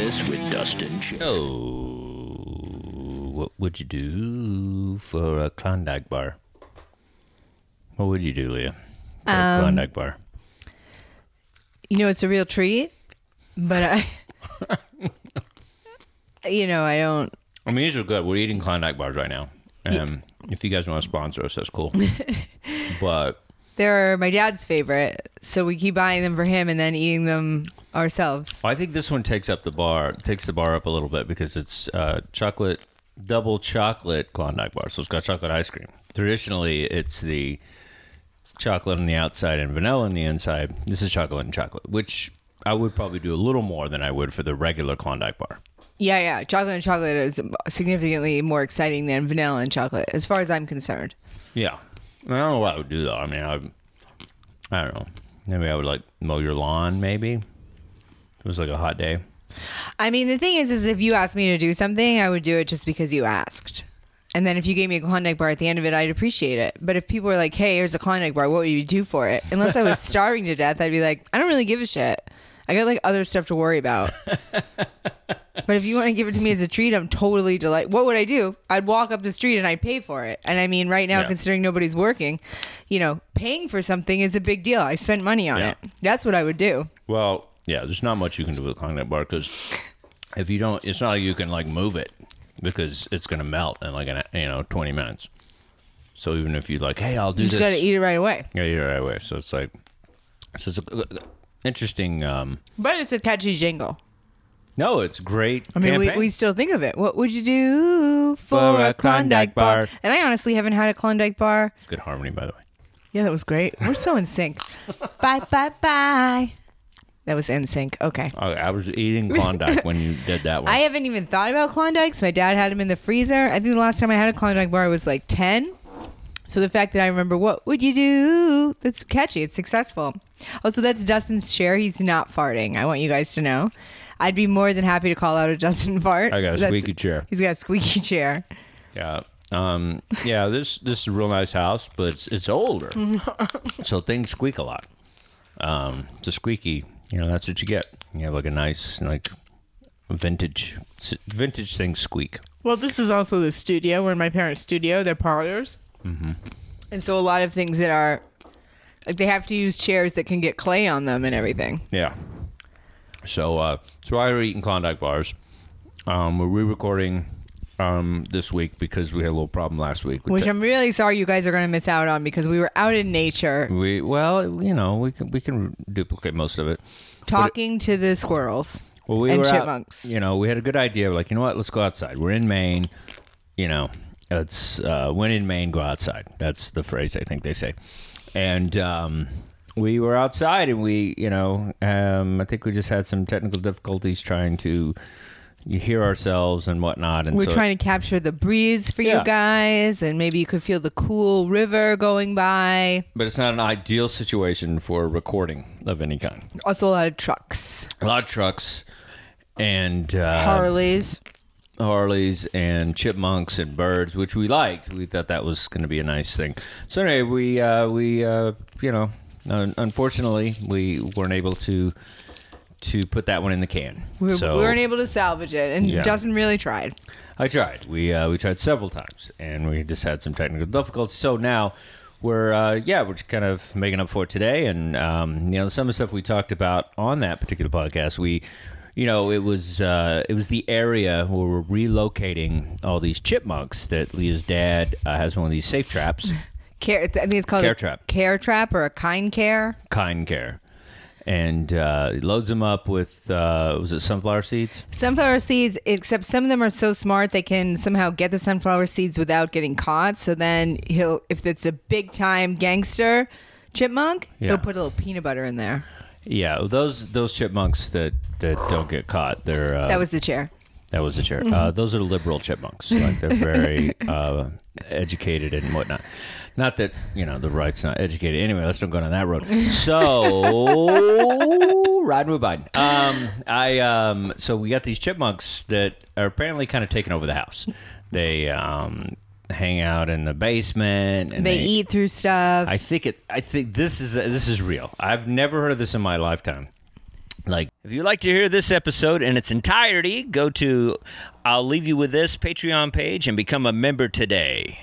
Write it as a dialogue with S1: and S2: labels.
S1: this with Dustin. Ch-
S2: Oh, what would you do for a Klondike bar? What would you do, Leah? For a
S3: Um,
S2: Klondike bar.
S3: You know, it's a real treat, but I, you know, I don't.
S2: I mean, these are good. We're eating Klondike bars right now. Um, if you guys want to sponsor us, that's cool. but
S3: They're my dad's favorite, so we keep buying them for him and then eating them ourselves.
S2: I think this one takes up the bar, takes the bar up a little bit because it's uh, chocolate, double chocolate Klondike bar. So it's got chocolate ice cream. Traditionally, it's the chocolate on the outside and vanilla on the inside. This is chocolate and chocolate, which I would probably do a little more than I would for the regular Klondike bar.
S3: Yeah, yeah. Chocolate and chocolate is significantly more exciting than vanilla and chocolate, as far as I'm concerned.
S2: Yeah. I, don't know what I would do though. I mean, I, I don't know. Maybe I would like mow your lawn. Maybe it was like a hot day.
S3: I mean, the thing is, is if you asked me to do something, I would do it just because you asked. And then if you gave me a Klondike bar at the end of it, I'd appreciate it. But if people were like, "Hey, here's a Klondike bar," what would you do for it? Unless I was starving to death, I'd be like, "I don't really give a shit. I got like other stuff to worry about." but if you want to give it to me as a treat, I'm totally delighted. What would I do? I'd walk up the street and I'd pay for it. And I mean, right now,
S2: Yeah.
S3: considering nobody's working, you know, paying for something is a big deal. I spent money on
S2: Yeah.
S3: it. That's what I would do.
S2: Well, yeah, there's not much you can do with a Klondike bar because if you don't, it's not like you can like move it because it's gonna melt in like an you know 20 minutes. So even if you like, hey, I'll do
S3: You
S2: this,
S3: just got to eat it right away.
S2: yeah, eat it right away. So it's like, so it's a, interesting. Um,
S3: But it's a catchy jingle.
S2: no, it's great.
S3: I mean, we,
S2: campaign.
S3: we still think of it. What would you do for, a Klondike bar? And I honestly haven't had a Klondike bar.
S2: It's good harmony, by the way.
S3: Yeah, that was great. We're so in sync. bye, bye, bye. That was in sync. Okay.
S2: I, I was eating Klondike when you did that one.
S3: I haven't even thought about Klondikes. My dad had them in the freezer. I think the last time I had a Klondike bar I was like 10. So the fact that I remember what would you do? That's catchy. It's successful. Also, that's Dustin's share. He's not farting. I want you guys to know. I'd be more than happy to call out a Dustin fart.
S2: I got a
S3: That's-
S2: squeaky chair.
S3: He's got a squeaky chair.
S2: Yeah. Um, yeah, this this is a real nice house, but it's it's older, so things squeak a lot. Um, it's a squeaky, you know, that's what you get. You have like a nice like vintage vintage thing squeak.
S3: Well, this is also the studio. We're in my parents' studio. They're parlors. Mm-hmm. And so a lot of things that are like they have to use chairs that can get clay on them and everything.
S2: Yeah. So uh, so I are eating Klondike bars. Um, we're re-recording um, this week because we had a little problem last week.
S3: Which
S2: te-
S3: I'm really sorry you guys are going to miss out on because we were out in nature
S2: we well, you know, we can we can duplicate most of it.
S3: talking to the squirrels.
S2: Well, we
S3: and
S2: were out-
S3: chipmunks.
S2: you know, we had a good idea. We're like, you know what? Let's go outside. We're in Maine. You know, it's uh, when in Maine, go outside. That's the phrase I think they say. And um, we were outside, and we, you know, um, I think we just had some technical difficulties trying to you hear ourselves and whatnot. And
S3: We're
S2: so,
S3: trying to capture the breeze for
S2: Yeah.
S3: you guys, and maybe you could feel the cool river going by.
S2: but it's not an ideal situation for recording of any kind.
S3: Also, a lot of trucks,
S2: A lot of trucks and uh,
S3: Harleys.
S2: Harleys and chipmunks and birds, which we liked. We thought that was going to be a nice thing. So anyway, we uh, we uh, you know, unfortunately, we weren't able to to put that one in the can.
S3: We,
S2: so
S3: we weren't able to salvage it, and
S2: Yeah.
S3: Dustin really tried.
S2: I tried. We uh, we tried several times, and we just had some technical difficulties. So now we're uh, yeah, we're just kind of making up for it today, and um, you know some of the stuff we talked about on that particular podcast, we. You know, it was uh, it was the area where we're relocating all these chipmunks that Leah's dad uh, has one of these safe traps,
S3: Care, I think it's called
S2: Care
S3: a
S2: trap.
S3: Care trap or a kind care.
S2: kind care, and uh, loads them up with uh, was it sunflower seeds?
S3: Sunflower seeds, except some of them are so smart they can somehow get the sunflower seeds without getting caught. So then he'll, if it's a big time gangster chipmunk,
S2: Yeah.
S3: he'll put a little peanut butter in there.
S2: Yeah, those those chipmunks that that don't get caught, they're uh,
S3: That was the chair.
S2: That was the chair. Uh, those are liberal chipmunks. Like they're very uh, educated and whatnot. Not that you know the right's not educated. Anyway, let's not go down that road. So riding with Biden. Um, I um, so we got these chipmunks that are apparently kind of taking over the house. They um, hang out in the basement and
S3: They eat through stuff.
S2: I think it. I think this is this is real. I've never heard of this in my lifetime.
S4: Like
S2: If you'd like to hear this episode in its entirety, go to I'll leave you with this Patreon page and become a member today.